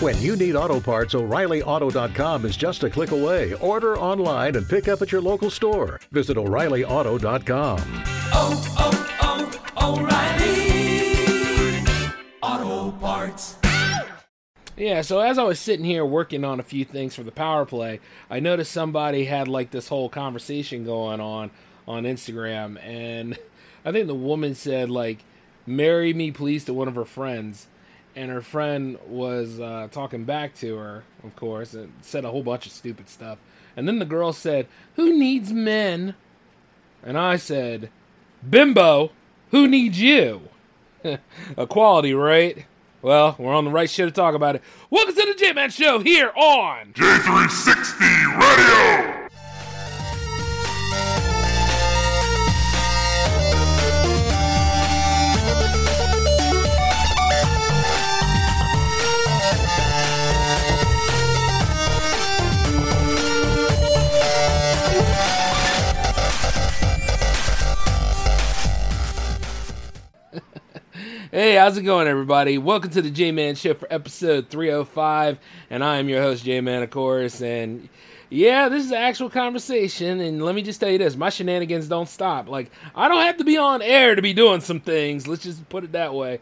When you need auto parts, O'ReillyAuto.com is just a click away. Order online and pick up at your local store. Visit O'ReillyAuto.com. Oh, oh, oh, O'Reilly Auto Parts. Yeah, so as I was sitting here working on a few things for the power play, I noticed somebody had like this whole conversation going on on Instagram, and I think the woman said like, "Marry me, please," to one of her friends, and her friend was uh, talking back to her, of course, and said a whole bunch of stupid stuff. And then the girl said, "Who needs men?" And I said, "Bimbo, who needs you?" Equality, right? Well, we're on the right show to talk about it. Welcome to the J Man Show here on J360 Radio! Hey, how's it going, everybody? Welcome to the J Man Show for episode 305, and I am your host, J Man, of course. And yeah, this is an actual conversation, and let me just tell you this my shenanigans don't stop. Like, I don't have to be on air to be doing some things, let's just put it that way.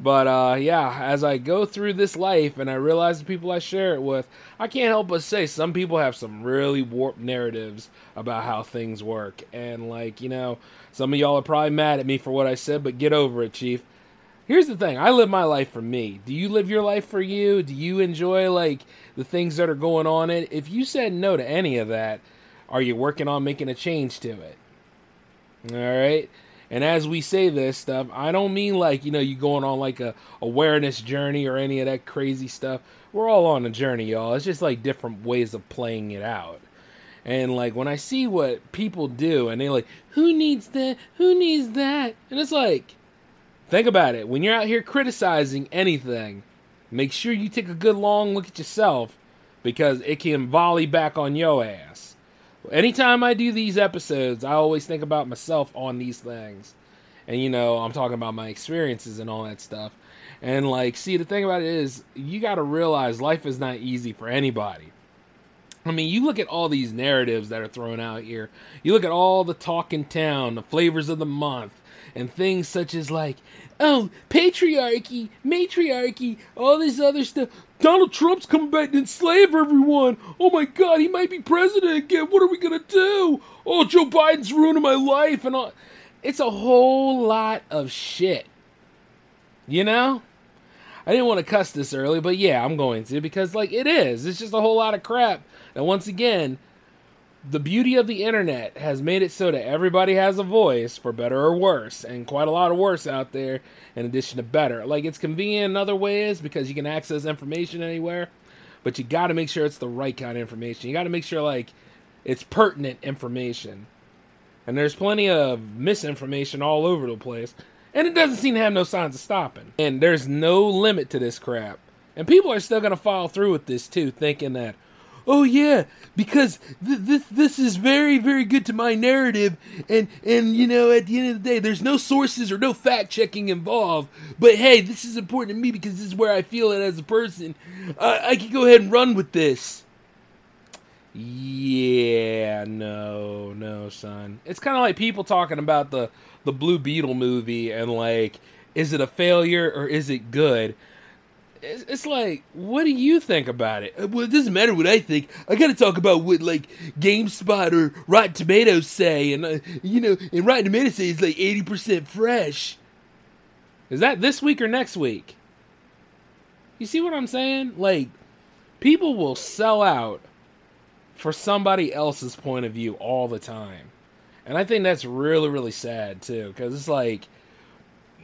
But uh, yeah, as I go through this life and I realize the people I share it with, I can't help but say some people have some really warped narratives about how things work. And, like, you know, some of y'all are probably mad at me for what I said, but get over it, Chief here's the thing. I live my life for me. Do you live your life for you? Do you enjoy like the things that are going on? In if you said no to any of that are you working on making a change to it? All right and as we say this stuff i don't mean like you know you going on like a awareness journey or any of that crazy stuff. We're all on a journey y'all. It's just like different ways of playing it out. And like when i see what people do and they're like who needs that who needs that? And it's like Think about it. When you're out here criticizing anything, make sure you take a good long look at yourself because it can volley back on your ass. Anytime I do these episodes, I always think about myself on these things. And you know, I'm talking about my experiences and all that stuff. And like, see, the thing about it is, you got to realize life is not easy for anybody. I mean, you look at all these narratives that are thrown out here. You look at all the talk in town, the flavors of the month, and things such as like, oh, patriarchy, matriarchy, all this other stuff. Donald Trump's coming back to enslave everyone. Oh my God, he might be president again. What are we gonna do? Oh, Joe Biden's ruining my life, and all. It's a whole lot of shit. You know. I didn't want to cuss this early, but yeah, I'm going to because like it is. It's just a whole lot of crap. And once again, the beauty of the internet has made it so that everybody has a voice for better or worse and quite a lot of worse out there in addition to better. Like it's convenient in other ways because you can access information anywhere but you got to make sure it's the right kind of information. You got to make sure like it's pertinent information. And there's plenty of misinformation all over the place and it doesn't seem to have no signs of stopping. And there's no limit to this crap. And people are still going to follow through with this too thinking that oh yeah because th- this this is very very good to my narrative and and you know at the end of the day there's no sources or no fact checking involved but hey this is important to me because this is where i feel it as a person. I can go ahead and run with this. Yeah no no son. It's kind of like people talking about the the blue beetle movie and like is it a failure or is it good it's, like, what do you think about it? Uh, Well, it doesn't matter what I think. I got to talk about what like GameSpot or Rotten Tomatoes say, and uh, you know, and Rotten Tomatoes say it's like eighty percent fresh. Is that this week or next week? You see what I'm saying? Like, people will sell out for somebody else's point of view all the time, and I think that's really, really sad too, because it's like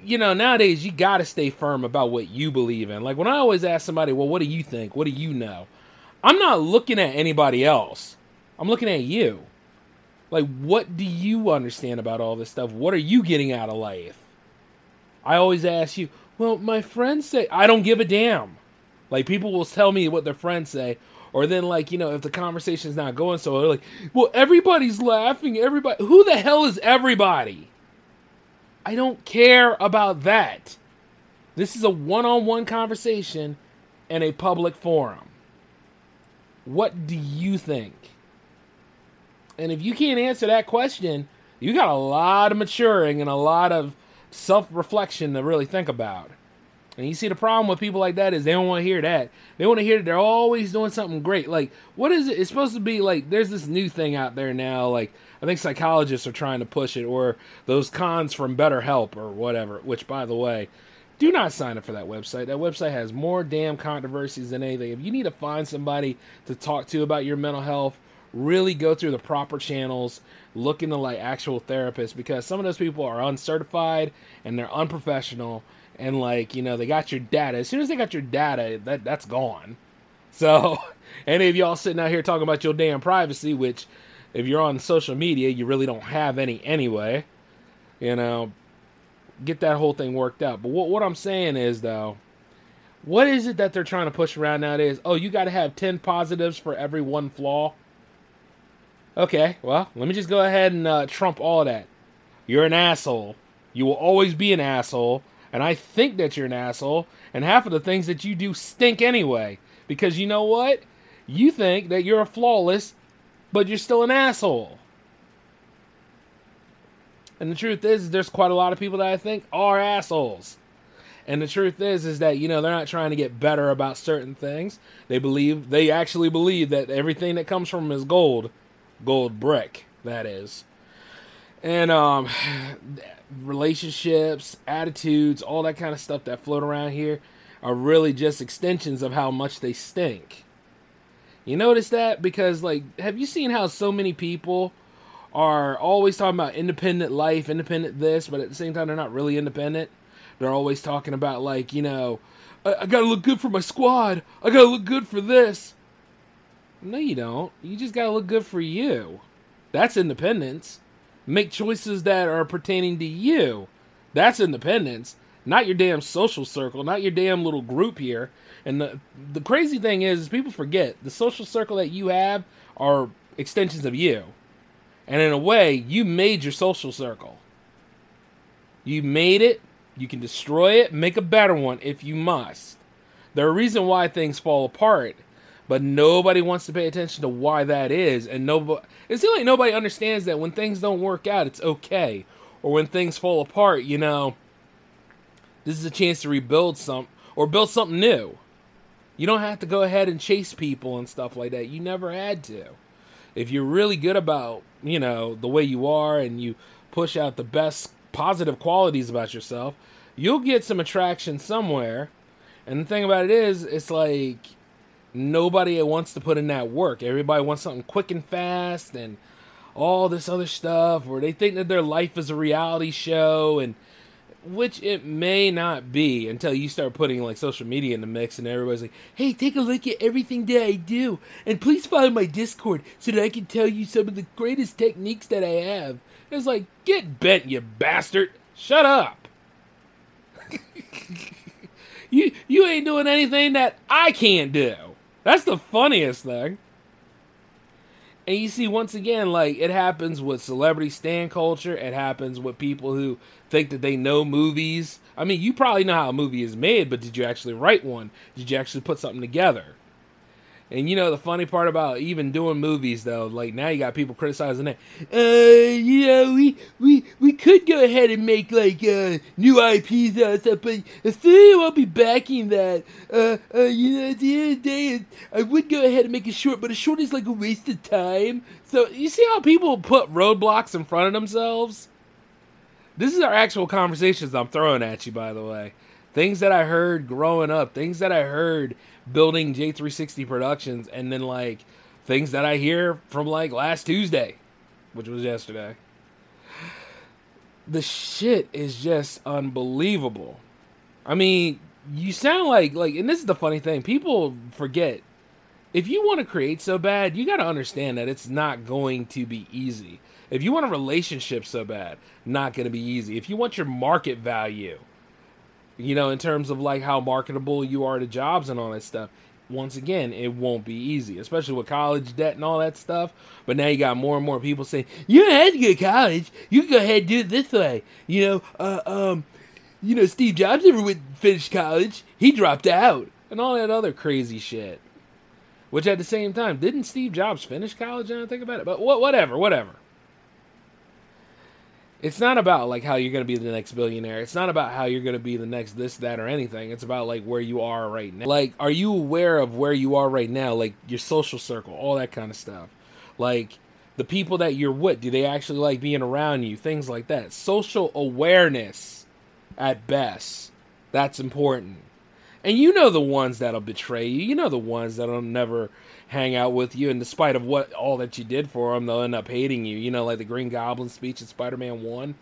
you know, nowadays you got to stay firm about what you believe in. Like when I always ask somebody, "Well, what do you think? What do you know?" I'm not looking at anybody else. I'm looking at you. Like what do you understand about all this stuff? What are you getting out of life? I always ask you, "Well, my friends say I don't give a damn." Like people will tell me what their friends say, or then like you know if the conversation's not going so, they're like, "Well, everybody's laughing. Everybody, who the hell is everybody?" I don't care about that. This is a one on one conversation, in a public forum? What do you think? And if you can't answer that question, you got a lot of maturing and a lot of self reflection to really think about. And you see, the problem with people like that is they don't want to hear that. They want to hear that they're always doing something great. Like, what is it? It's supposed to be like, there's this new thing out there now. Like, I think psychologists are trying to push it, or those cons from BetterHelp or whatever, which, by the way, do not sign up for that website. That website has more damn controversies than anything. If you need to find somebody to talk to about your mental health, really go through the proper channels, look into like actual therapists because some of those people are uncertified and they're unprofessional and like you know they got your data as soon as they got your data that that's gone so any of y'all sitting out here talking about your damn privacy which if you're on social media you really don't have any anyway you know get that whole thing worked out but what, what i'm saying is though what is it that they're trying to push around nowadays oh you got to have 10 positives for every one flaw okay well let me just go ahead and uh, trump all that you're an asshole you will always be an asshole and I think that you're an asshole, and half of the things that you do stink anyway. Because you know what? You think that you're a flawless, but you're still an asshole. And the truth is, there's quite a lot of people that I think are assholes. And the truth is, is that you know they're not trying to get better about certain things. They believe they actually believe that everything that comes from is gold, gold brick. That is. And um, relationships, attitudes, all that kind of stuff that float around here are really just extensions of how much they stink. You notice that? Because, like, have you seen how so many people are always talking about independent life, independent this, but at the same time, they're not really independent? They're always talking about, like, you know, I, I gotta look good for my squad, I gotta look good for this. No, you don't. You just gotta look good for you. That's independence. Make choices that are pertaining to you. That's independence, not your damn social circle, not your damn little group here. And the the crazy thing is, is people forget the social circle that you have are extensions of you. And in a way, you made your social circle. You made it, you can destroy it, make a better one if you must. There are reasons why things fall apart but nobody wants to pay attention to why that is and nobody it seems like nobody understands that when things don't work out it's okay or when things fall apart you know this is a chance to rebuild some or build something new you don't have to go ahead and chase people and stuff like that. You never had to. If you're really good about you know the way you are and you push out the best positive qualities about yourself you'll get some attraction somewhere. And the thing about it is it's like nobody wants to put in that work. Everybody wants something quick and fast and all this other stuff, or they think that their life is a reality show, and which it may not be until you start putting like social media in the mix, and everybody's like, "Hey, take a look at everything that I do, and please follow my Discord so that I can tell you some of the greatest techniques that I have." It's like, get bent, you bastard! Shut up. you you ain't doing anything that I can't do. That's the funniest thing. And you see, once again, like it happens with celebrity stan culture. It happens with people who think that they know movies. I mean, you probably know how a movie is made, but did you actually write one? Did you actually put something together? And you know the funny part about even doing movies though, like now you got people criticizing that. Uh, you know, we we we could go ahead and make like uh new IPs and stuff, but the studio won't be backing that. Uh, uh, you know, at the end of the day, I would go ahead and make a short, but a short is like a waste of time. So you see how people put roadblocks in front of themselves. This is our actual conversations I'm throwing at you, by the way. Things that I heard growing up, things that I heard building J360 Productions, and then like things that I hear from like last Tuesday, which was yesterday. The shit is just unbelievable. I mean, you sound like like and this is the funny thing, people forget if you want to create so bad, you got to understand that it's not going to be easy. If you want a relationship so bad, not going to be easy. If you want your market value, you know, in terms of like how marketable you are to jobs and all that stuff. Once again, it won't be easy, especially with college debt and all that stuff. But now you got more and more people saying, "You don't have to go to college. You can go ahead and do it this way." You know, uh, um, you know, Steve Jobs never went finished college. He dropped out. and all that other crazy shit. Which at the same time, didn't Steve Jobs finish college? I think about it, but what, whatever, whatever. It's not about like how you're going to be the next billionaire. It's not about how you're going to be the next this, that, or anything. It's about like where you are right now. Like, are you aware of where you are right now? Like your social circle, all that kind of stuff. Like the people that you're with, do they actually like being around you? Things like that. Social awareness at best. That's important. And you know the ones that'll betray you. You know the ones that'll never hang out with you, and despite of what all that you did for them, they'll end up hating you. You know, like the Green Goblin speech in Spider-Man One.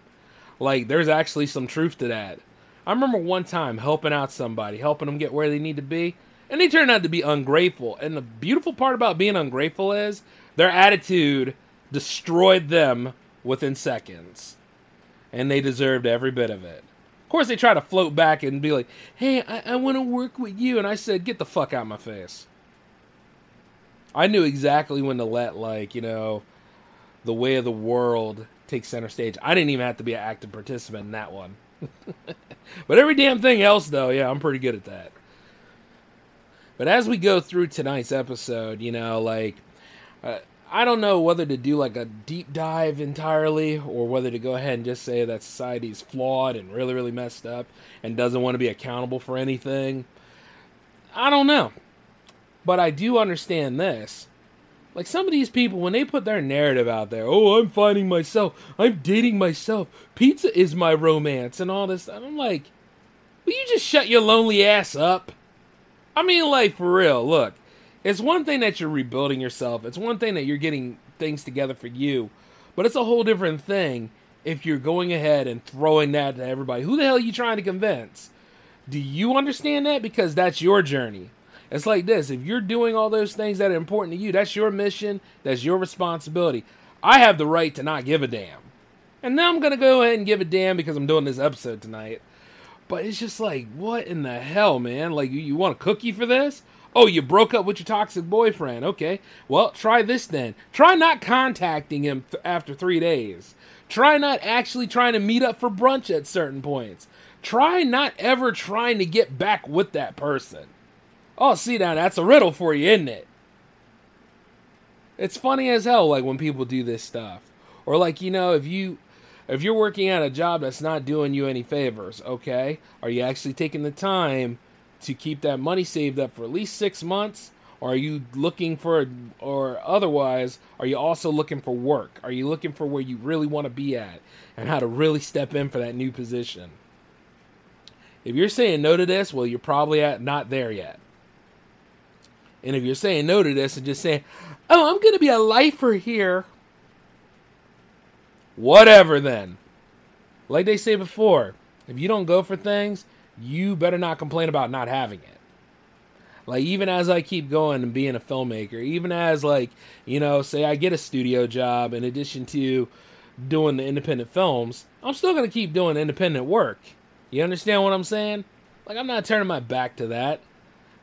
Like, there's actually some truth to that. I remember one time helping out somebody, helping them get where they need to be, and they turned out to be ungrateful. And the beautiful part about being ungrateful is their attitude destroyed them within seconds, and they deserved every bit of it. Of course, they try to float back and be like, "Hey, I, I want to work with you," and I said, "Get the fuck out of my face." I knew exactly when to let like you know the way of the world take center stage. I didn't even have to be an active participant in that one. but every damn thing else, though, yeah, I'm pretty good at that. But as we go through tonight's episode, you know, like uh, I don't know whether to do like a deep dive entirely or whether to go ahead and just say that society's flawed and really, really messed up and doesn't want to be accountable for anything. I don't know. But I do understand this. Like some of these people, when they put their narrative out there, oh, I'm finding myself, I'm dating myself, pizza is my romance, and all this, I'm like, will you just shut your lonely ass up? I mean, like, for real, look, it's one thing that you're rebuilding yourself, it's one thing that you're getting things together for you, but it's a whole different thing if you're going ahead and throwing that to everybody. Who the hell are you trying to convince? Do you understand that? Because that's your journey. It's like this if you're doing all those things that are important to you, that's your mission, that's your responsibility. I have the right to not give a damn. And now I'm going to go ahead and give a damn because I'm doing this episode tonight. But it's just like, what in the hell, man? Like, you, you want a cookie for this? Oh, you broke up with your toxic boyfriend. Okay. Well, try this then. Try not contacting him th- after three days. Try not actually trying to meet up for brunch at certain points. Try not ever trying to get back with that person. Oh, see now, that's a riddle for you, isn't it? It's funny as hell, like when people do this stuff, or like you know, if you if you're working at a job that's not doing you any favors, okay, are you actually taking the time to keep that money saved up for at least six months? Or are you looking for, or otherwise, are you also looking for work? Are you looking for where you really want to be at and how to really step in for that new position? If you're saying no to this, well, you're probably at not there yet. And if you're saying no to this and just saying, oh, I'm going to be a lifer here, whatever then. Like they say before, if you don't go for things, you better not complain about not having it. Like, even as I keep going and being a filmmaker, even as, like, you know, say I get a studio job in addition to doing the independent films, I'm still going to keep doing independent work. You understand what I'm saying? Like, I'm not turning my back to that.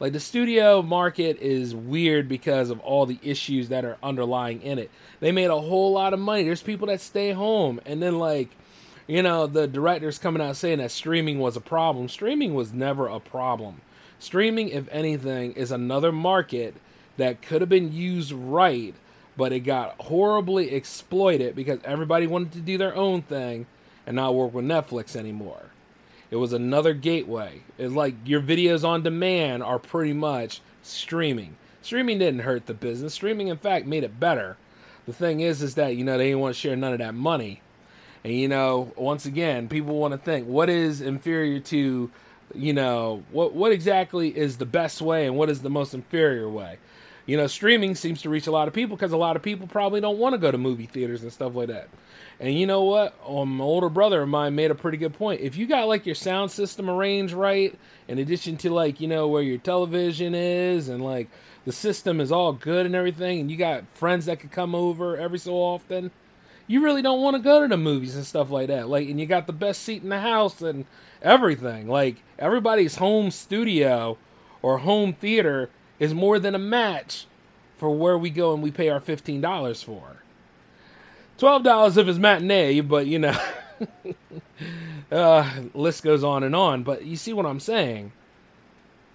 Like the studio market is weird because of all the issues that are underlying in it. They made a whole lot of money. There's people that stay home and then like you know, the director's coming out saying that streaming was a problem. Streaming was never a problem. Streaming, if anything, is another market that could have been used right, but it got horribly exploited because everybody wanted to do their own thing and not work with Netflix anymore. It was another gateway. It's like your videos on demand are pretty much streaming. Streaming didn't hurt the business. Streaming, in fact, made it better. The thing is, is that you know they didn't want to share none of that money, and you know, once again, people want to think what is inferior to, you know, what what exactly is the best way and what is the most inferior way. You know, streaming seems to reach a lot of people because a lot of people probably don't want to go to movie theaters and stuff like that. And you know what? Um, my older brother of mine made a pretty good point. If you got like your sound system arranged right, in addition to like you know where your television is and like the system is all good and everything, and you got friends that could come over every so often, you really don't want to go to the movies and stuff like that. Like, and you got the best seat in the house and everything. Like everybody's home studio or home theater is more than a match for where we go and we pay our fifteen dollars for. Twelve dollars if it's matinee, but you know, uh, list goes on and on. But you see what I'm saying?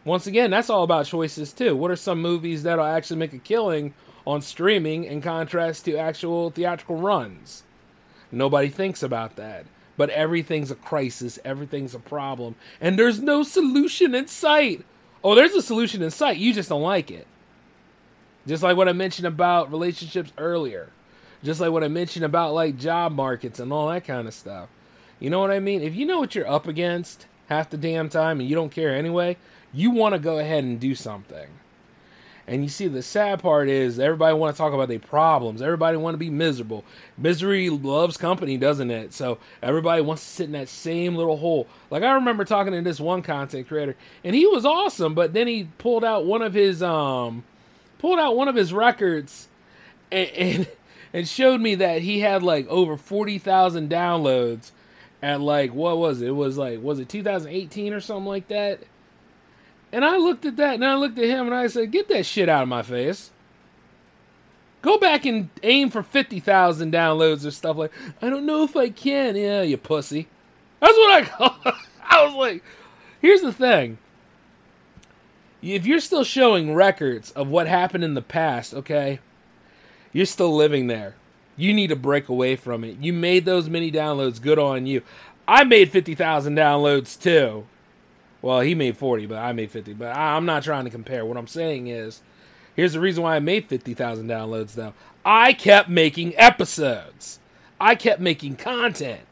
Once again, that's all about choices too. What are some movies that'll actually make a killing on streaming in contrast to actual theatrical runs? Nobody thinks about that. But everything's a crisis, everything's a problem, and there's no solution in sight. Oh, there's a solution in sight, you just don't like it. Just like what I mentioned about relationships earlier. Just like what I mentioned about like job markets and all that kind of stuff. You know what I mean? If you know what you're up against half the damn time and you don't care anyway, you want to go ahead and do something. And you see, the sad part is everybody want to talk about their problems. Everybody want to be miserable. Misery loves company, doesn't it? So everybody wants to sit in that same little hole. Like I remember talking to this one content creator, and he was awesome, but then he pulled out one of his um, pulled out one of his records, and and, and showed me that he had like over forty thousand downloads at like what was it? It was like was it 2018 or something like that? And I looked at that and I looked at him and I said, "Get that shit out of my face." Go back and aim for 50,000 downloads or stuff like. I don't know if I can. Yeah, you pussy. That's what I call. I was like, here's the thing. If you're still showing records of what happened in the past, okay, you're still living there. You need to break away from it. You made those many downloads. Good on you. I made 50,000 downloads too. Well, he made 40, but I made 50. But I, am not trying to compare. What I'm saying is, here's the reason why I made 50,000 downloads, though. I kept making episodes, I kept making content,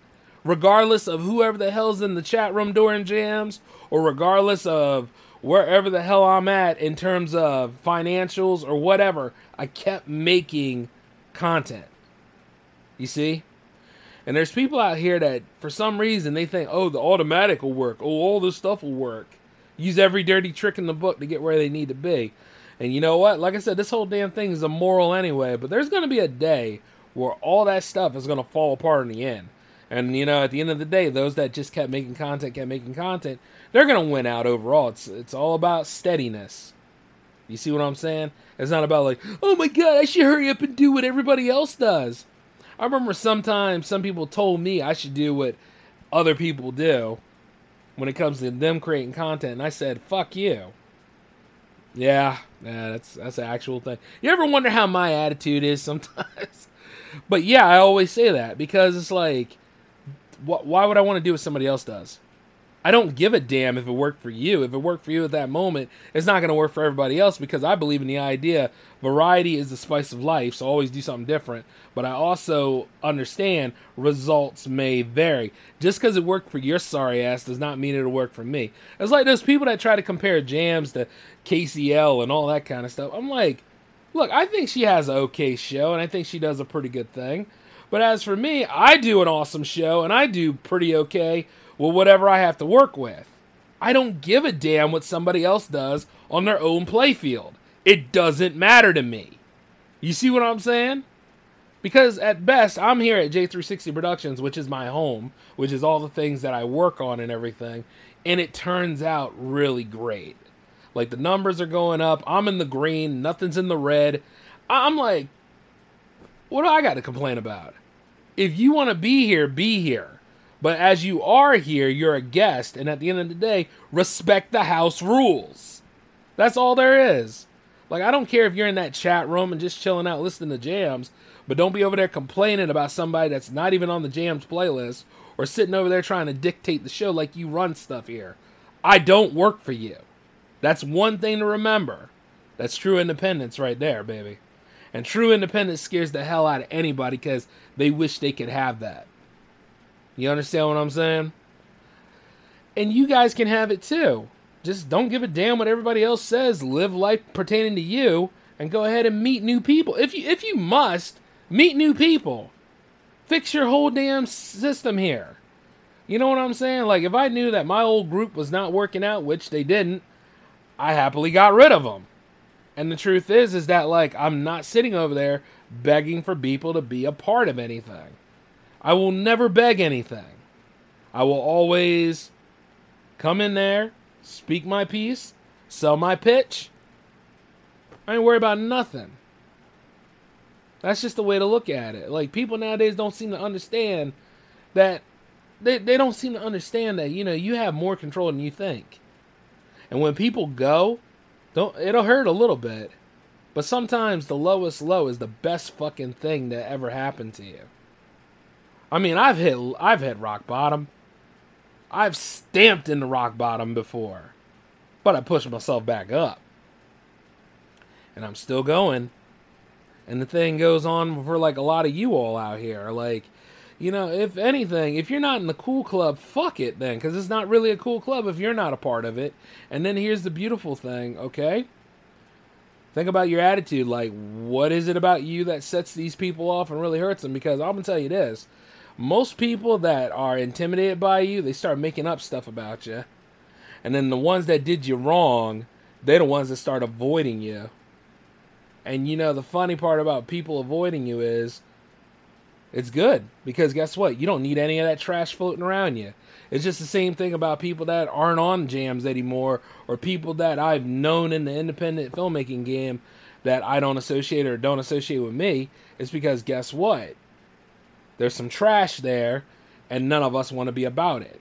regardless of whoever the hell's in the chat room during jams, or regardless of wherever the hell I'm at in terms of financials or whatever. I kept making content. You see? And there's people out here that, for some reason, they think, oh, the automatic will work. Oh, all this stuff will work. Use every dirty trick in the book to get where they need to be. And you know what? Like I said, this whole damn thing is immoral anyway. But there's going to be a day where all that stuff is going to fall apart in the end. And, you know, at the end of the day, those that just kept making content, kept making content, they're going to win out overall. It's, it's all about steadiness. You see what I'm saying? It's not about like, oh my god, I should hurry up and do what everybody else does. I remember sometimes some people told me I should do what other people do when it comes to them creating content, and I said, "Fuck you." Yeah, yeah, that's that's an actual thing. You ever wonder how my attitude is sometimes? but yeah, I always say that because it's like, wh- why would I want to do what somebody else does? I don't give a damn if it worked for you. If it worked for you at that moment, it's not going to work for everybody else because I believe in the idea variety is the spice of life, so always do something different. But I also understand results may vary. Just because it worked for your sorry ass does not mean it'll work for me. It's like those people that try to compare jams to KCL and all that kind of stuff. I'm like, look, I think she has an okay show and I think she does a pretty good thing. But as for me, I do an awesome show and I do pretty okay with whatever I have to work with. I don't give a damn what somebody else does on their own playfield. It doesn't matter to me. You see what I'm saying? Because at best, I'm here at J360 Productions, which is my home, which is all the things that I work on and everything, and it turns out really great. Like the numbers are going up, I'm in the green, nothing's in the red. I'm like, what do I got to complain about? If you want to be here, be here. But as you are here, you're a guest, and at the end of the day, respect the house rules. That's all there is. Like, I don't care if you're in that chat room and just chilling out listening to jams, but don't be over there complaining about somebody that's not even on the jams playlist or sitting over there trying to dictate the show like you run stuff here. I don't work for you. That's one thing to remember. That's true independence right there, baby. And true independence scares the hell out of anybody because they wish they could have that. You understand what I'm saying? And you guys can have it too. Just don't give a damn what everybody else says. Live life pertaining to you and go ahead and meet new people. If you if you must, meet new people. Fix your whole damn system here. You know what I'm saying? Like if I knew that my old group was not working out, which they didn't, I happily got rid of them. And the truth is is that like I'm not sitting over there begging for people to be a part of anything. I will never beg anything. I will always come in there, speak my piece, sell my pitch. I ain't worry about nothing. That's just the way to look at it. Like people nowadays don't seem to understand that they they don't seem to understand that, you know, you have more control than you think. And when people go, don't it'll hurt a little bit. But sometimes the lowest low is the best fucking thing that ever happened to you. I mean, I've hit I've hit rock bottom. I've stamped into rock bottom before. But I pushed myself back up. And I'm still going. And the thing goes on for like a lot of you all out here. Like, you know, if anything, if you're not in the cool club, fuck it then, because it's not really a cool club if you're not a part of it. And then here's the beautiful thing, okay? Think about your attitude. Like, what is it about you that sets these people off and really hurts them? Because I'm gonna tell you this: most people that are intimidated by you, they start making up stuff about you, and then the ones that did you wrong, they're the ones that start avoiding you. And you know, the funny part about people avoiding you is it's good because guess what? You don't need any of that trash floating around you. It's just the same thing about people that aren't on jams anymore or people that I've known in the independent filmmaking game that I don't associate or don't associate with me. It's because guess what? There's some trash there and none of us want to be about it.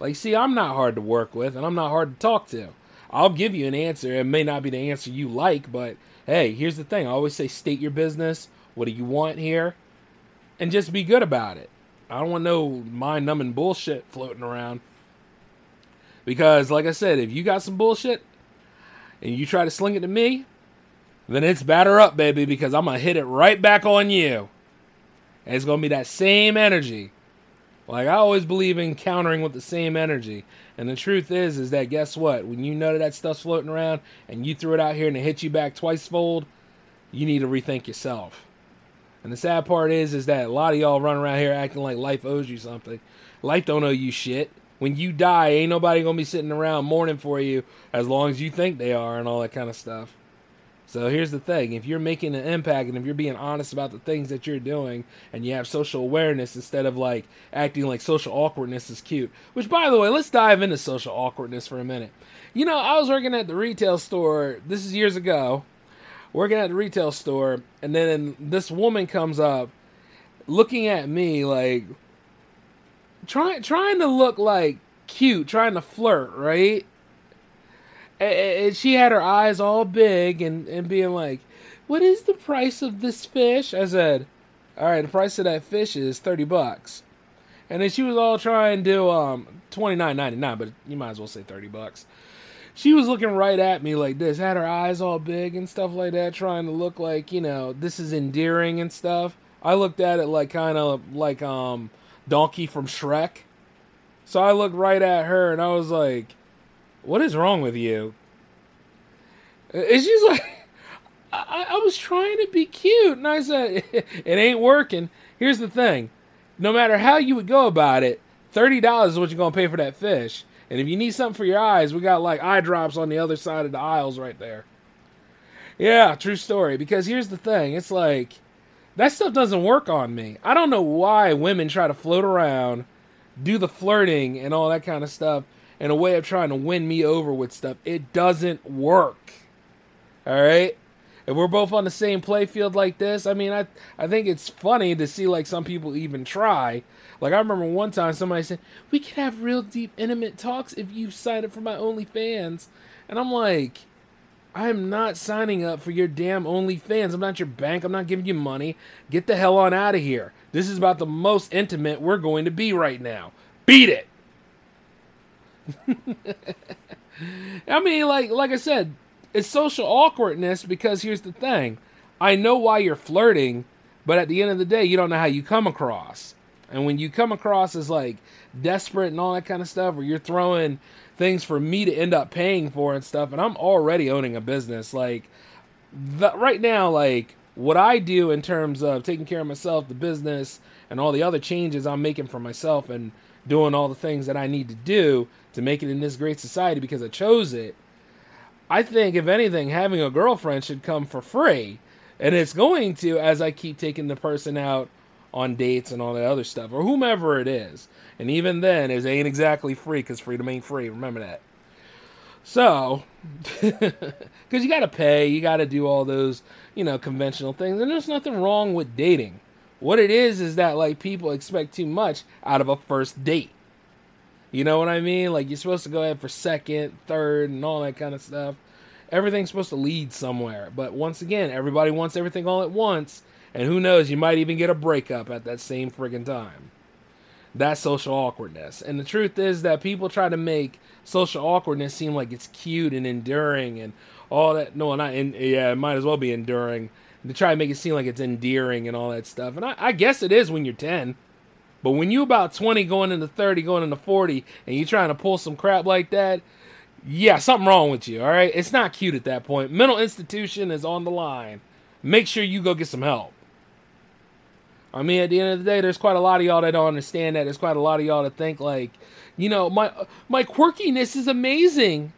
Like, see, I'm not hard to work with and I'm not hard to talk to. I'll give you an answer. It may not be the answer you like, but hey, here's the thing. I always say state your business. What do you want here? And just be good about it. I don't want no mind numbing bullshit floating around. Because, like I said, if you got some bullshit and you try to sling it to me, then it's batter up, baby, because I'm going to hit it right back on you. And it's going to be that same energy. Like I always believe in countering with the same energy. And the truth is, is that guess what? When you know that that stuff's floating around and you threw it out here and it hits you back twice fold, you need to rethink yourself. And the sad part is, is that a lot of y'all run around here acting like life owes you something. Life don't owe you shit. When you die, ain't nobody gonna be sitting around mourning for you as long as you think they are and all that kind of stuff. So here's the thing if you're making an impact and if you're being honest about the things that you're doing and you have social awareness instead of like acting like social awkwardness is cute, which by the way, let's dive into social awkwardness for a minute. You know, I was working at the retail store, this is years ago, working at the retail store, and then this woman comes up looking at me like trying trying to look like cute, trying to flirt, right? And she had her eyes all big and, and being like, What is the price of this fish? I said, All right, the price of that fish is 30 bucks. And then she was all trying to do um twenty nine ninety nine, but you might as well say 30 bucks. She was looking right at me like this, had her eyes all big and stuff like that, trying to look like, you know, this is endearing and stuff. I looked at it like kind of like um Donkey from Shrek. So I looked right at her and I was like, what is wrong with you? And she's like, I, I was trying to be cute. And I said, it ain't working. Here's the thing no matter how you would go about it, $30 is what you're going to pay for that fish. And if you need something for your eyes, we got like eye drops on the other side of the aisles right there. Yeah, true story. Because here's the thing it's like, that stuff doesn't work on me. I don't know why women try to float around, do the flirting and all that kind of stuff in a way of trying to win me over with stuff. It doesn't work. All right? If we're both on the same playfield like this, I mean, I I think it's funny to see like some people even try. Like I remember one time somebody said, "We could have real deep, intimate talks if you sign up for my OnlyFans," and I'm like, I am not signing up for your damn OnlyFans. I'm not your bank. I'm not giving you money. Get the hell on out of here. This is about the most intimate we're going to be right now. Beat it. I mean, like like I said, it's social awkwardness because here's the thing. I know why you're flirting, but at the end of the day, you don't know how you come across. And when you come across as like desperate and all that kind of stuff, or you're throwing things for me to end up paying for and stuff, and I'm already owning a business, like the, right now, like what I do in terms of taking care of myself, the business, and all the other changes I'm making for myself, and doing all the things that I need to do to make it in this great society because I chose it. I think, if anything, having a girlfriend should come for free. And it's going to as I keep taking the person out on dates and all that other stuff, or whomever it is. And even then, it ain't exactly free because freedom ain't free. Remember that. So, because you got to pay, you got to do all those, you know, conventional things. And there's nothing wrong with dating. What it is is that, like, people expect too much out of a first date. You know what I mean? Like you're supposed to go ahead for second, third, and all that kind of stuff. Everything's supposed to lead somewhere. But once again, everybody wants everything all at once, and who knows, you might even get a breakup at that same friggin' time. That's social awkwardness. And the truth is that people try to make social awkwardness seem like it's cute and enduring and all that. No, not in, yeah, it might as well be enduring. To try to make it seem like it's endearing and all that stuff. And I, I guess it is when you're 10. But when you about 20 going into 30, going into 40, and you're trying to pull some crap like that, yeah, something wrong with you, all right? It's not cute at that point. Mental institution is on the line. Make sure you go get some help. I mean, at the end of the day, there's quite a lot of y'all that don't understand that. There's quite a lot of y'all that think like, you know, my my quirkiness is amazing.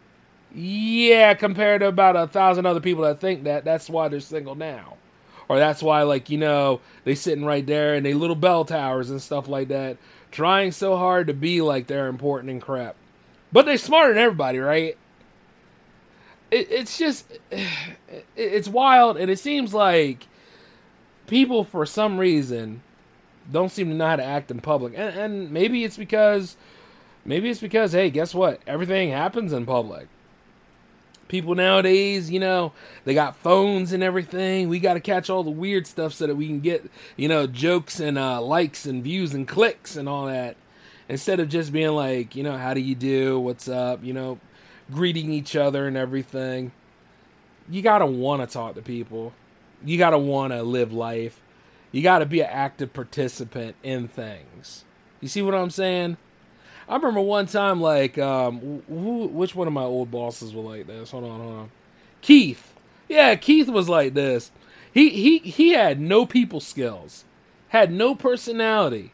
Yeah, compared to about a thousand other people that think that. That's why they're single now, or that's why like you know they sitting right there in they little bell towers and stuff like that, trying so hard to be like they're important and crap. But they're smarter than everybody, right? It, it's just, it, it's wild, and it seems like people, for some reason, don't seem to know how to act in public, and, and maybe it's because, maybe it's because, hey, guess what? Everything happens in public. People nowadays, you know, they got phones and everything. We got to catch all the weird stuff so that we can get, you know, jokes and uh, likes and views and clicks and all that instead of just being like, you know, how do you do? What's up? You know, greeting each other and everything. You got to want to talk to people. You got to want to live life. You got to be an active participant in things. You see what I'm saying? I remember one time, like, um, who, which one of my old bosses were like this? Hold on, hold on. Keith. Yeah, Keith was like this. He he he had no people skills, had no personality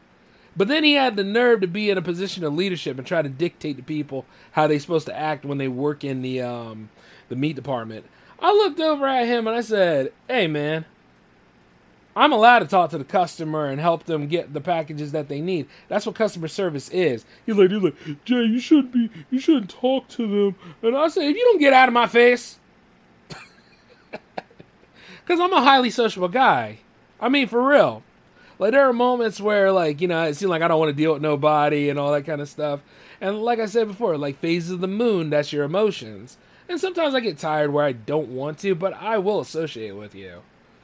but then he had the nerve to be in a position of leadership and try to dictate to people how they're supposed to act when they work in the um, the meat department. I looked over at him and I said, "Hey, man, I'm allowed to talk to the customer and help them get the packages that they need. That's what customer service is." He's like, "He's like, Jay, you shouldn't be, you shouldn't talk to them." And I said, "If you don't get out of my face." Because I'm a highly sociable guy. I mean, for real. Like there are moments where like you know it seems like I don't want to deal with nobody and all that kind of stuff. And like I said before, like phases of the moon, that's your emotions. And sometimes I get tired where I don't want to, but I will associate with you.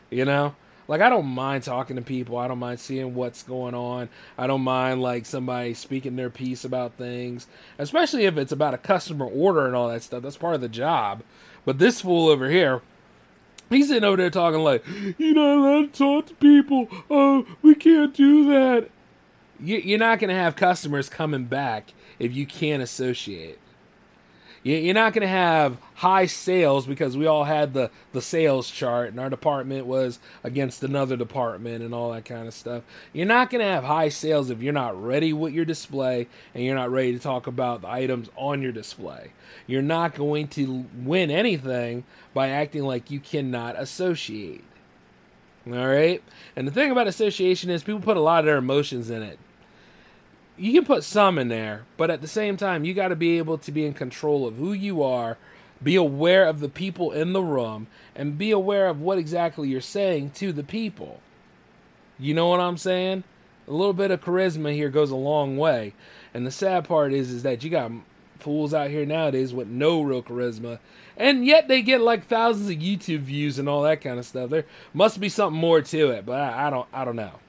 You know? Like I don't mind talking to people. I don't mind seeing what's going on. I don't mind like somebody speaking their piece about things, especially if it's about a customer order and all that stuff. That's part of the job. But this fool over here, He's sitting over there talking like, you know, allowed to talk to people. Oh, we can't do that." You're not going to have customers coming back if you can't associate. You're not going to have high sales because we all had the, the sales chart and our department was against another department and all that kind of stuff. You're not going to have high sales if you're not ready with your display and you're not ready to talk about the items on your display. You're not going to win anything by acting like you cannot associate. All right? And the thing about association is people put a lot of their emotions in it you can put some in there, but at the same time, you got to be able to be in control of who you are, be aware of the people in the room, and be aware of what exactly you're saying to the people. You know what I'm saying? A little bit of charisma here goes a long way. And the sad part is, is that you got fools out here nowadays with no real charisma, and yet they get like thousands of YouTube views and all that kind of stuff. There must be something more to it, but I, I don't, I don't know.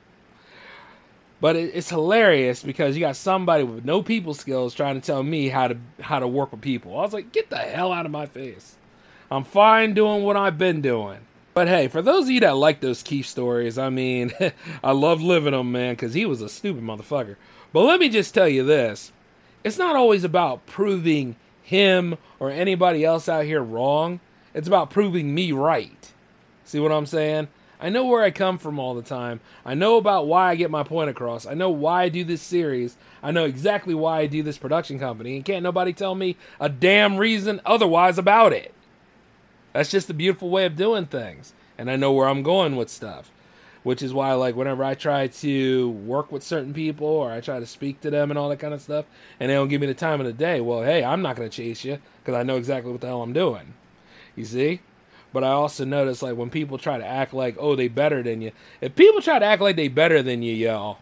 But it, it's hilarious because you got somebody with no people skills trying to tell me how to how to work with people. I was like, get the hell out of my face. I'm fine doing what I've been doing. But hey, for those of you that like those Keith stories, I mean, I love living them, man, because he was a stupid motherfucker. But let me just tell you this it's not always about proving him or anybody else out here wrong, it's about proving me right. See what I'm saying? I know where I come from all the time. I know about why I get my point across. I know why I do this series. I know exactly why I do this production company. And can't nobody tell me a damn reason otherwise about it. That's just a beautiful way of doing things. And I know where I'm going with stuff. Which is why, like, whenever I try to work with certain people or I try to speak to them and all that kind of stuff, and they don't give me the time of the day, well, hey, I'm not going to chase you because I know exactly what the hell I'm doing. You see? But I also notice like when people try to act like oh they better than you. If people try to act like they better than you, y'all,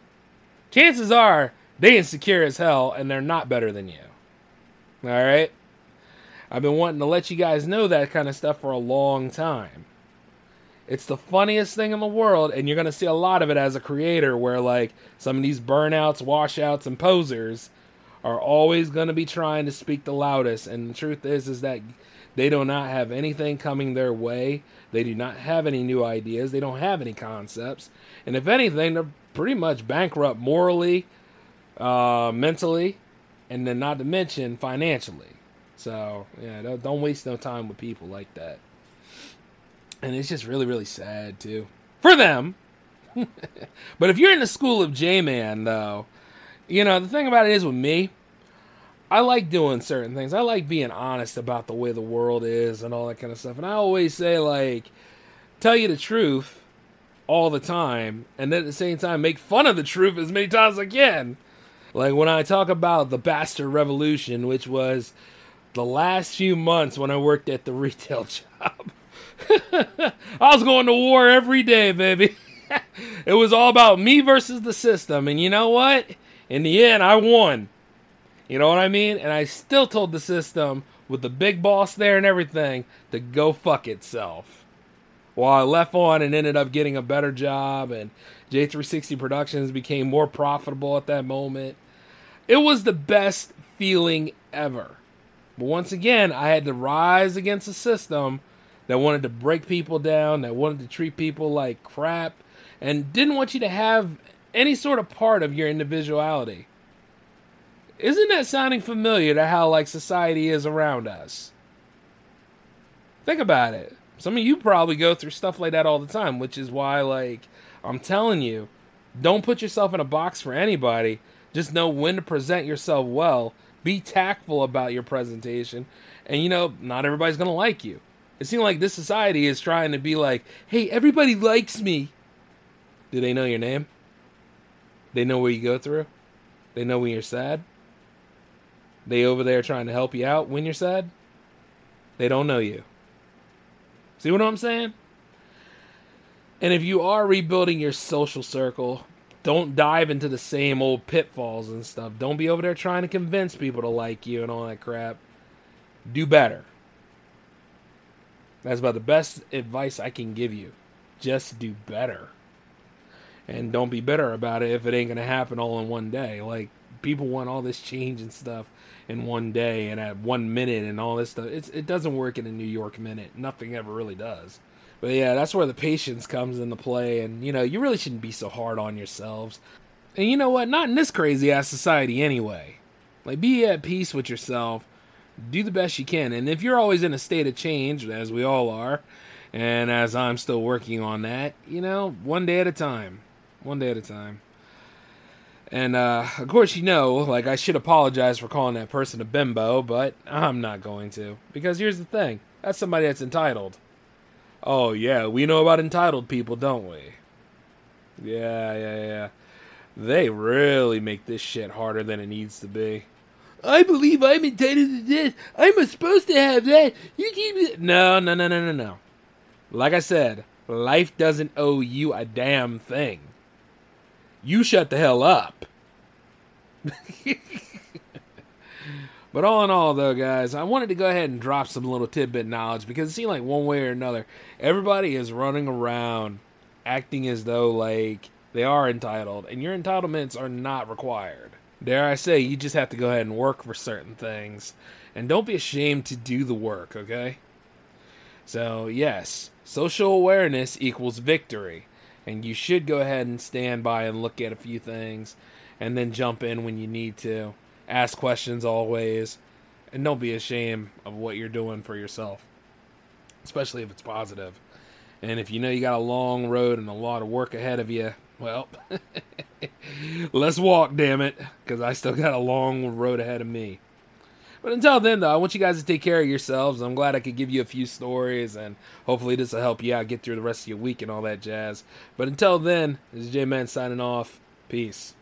chances are They insecure as hell and they're not better than you. All right? I've been wanting to let you guys know that kind of stuff for a long time. It's the funniest thing in the world, and you're to see a lot of it as a creator where, like, some of these burnouts, washouts, and posers are always to be trying to speak the loudest. And the truth is, is that they do not have anything coming their way. They do not have any new ideas. They don't have any concepts. And if anything, they're pretty much bankrupt morally, uh, mentally, and then not to mention financially. So, yeah, don't, don't waste no time with people like that. And it's just really, really sad, too. For them. but if you're in the school of J Man, though, you know, the thing about it is with me, I like doing certain things. I like being honest about the way the world is and all that kind of stuff. And I always say, like, tell you the truth all the time, and then at the same time, make fun of the truth as many times as I can. Like when I talk about the Bastard Revolution, which was the last few months when I worked at the retail job. I was going to war every day, baby. it was all about me versus the system. And you know what? In the end, I won. You know what I mean? And I still told the system, with the big boss there and everything, to go fuck itself. While I left on and ended up getting a better job, and J360 Productions became more profitable at that moment. It was the best feeling ever. But once again, I had to rise against a system that wanted to break people down, that wanted to treat people like crap, and didn't want you to have any sort of part of your individuality. Isn't that sounding familiar to how like society is around us? Think about it. Some of you probably go through stuff like that all the time, which is why like I'm telling you, don't put yourself in a box for anybody. Just know when to present yourself well. Be tactful about your presentation. And you know, not everybody's going to like you. It seems like this society is trying to be like, hey, everybody likes me. Do they know your name? They know what you go through? They know when you're sad? They over there trying to help you out when you're sad? They don't know you. See what I'm saying? And if you are rebuilding your social circle, don't dive into the same old pitfalls and stuff. Don't be over there trying to convince people to like you and all that crap. Do better. That's about the best advice I can give you. Just do better. And don't be bitter about it if it ain't going to happen all in one day. Like, people want all this change and stuff in one day and at one minute and all this stuff. It's, it doesn't work in a New York minute. Nothing ever really does. But yeah, that's where the patience comes into play. And, you know, you really shouldn't be so hard on yourselves. And you know what? Not in this crazy ass society anyway. Like, be at peace with yourself. Do the best you can. And if you're always in a state of change, as we all are, and as I'm still working on that, you know, one day at a time. One day at a time. And uh, of course, you know, like I should apologize for calling that person a bimbo, but I'm not going to. Because here's the thing that's somebody that's entitled. Oh, yeah, we know about entitled people, don't we? Yeah, yeah, yeah. They really make this shit harder than it needs to be. I believe I'm entitled to this. I'm supposed to have that. You keep. No, no, no, no, no, no. Like I said, life doesn't owe you a damn thing. You shut the hell up. But all in all, though, guys, I wanted to go ahead and drop some little tidbit knowledge because it seemed like one way or another, everybody is running around acting as though like they are entitled, and your entitlements are not required. Dare I say, you just have to go ahead and work for certain things, and don't be ashamed to do the work, okay? So, yes, social awareness equals victory, and you should go ahead and stand by and look at a few things, and then jump in when you need to ask questions always, and don't be ashamed of what you're doing for yourself, especially if it's positive. And if you know you got a long road and a lot of work ahead of you, well, let's walk, damn it, because I still got a long road ahead of me. But until then, though, I want you guys to take care of yourselves. I'm glad I could give you a few stories, and hopefully this will help you out get through the rest of your week and all that jazz. But until then, this is J Man signing off. Peace.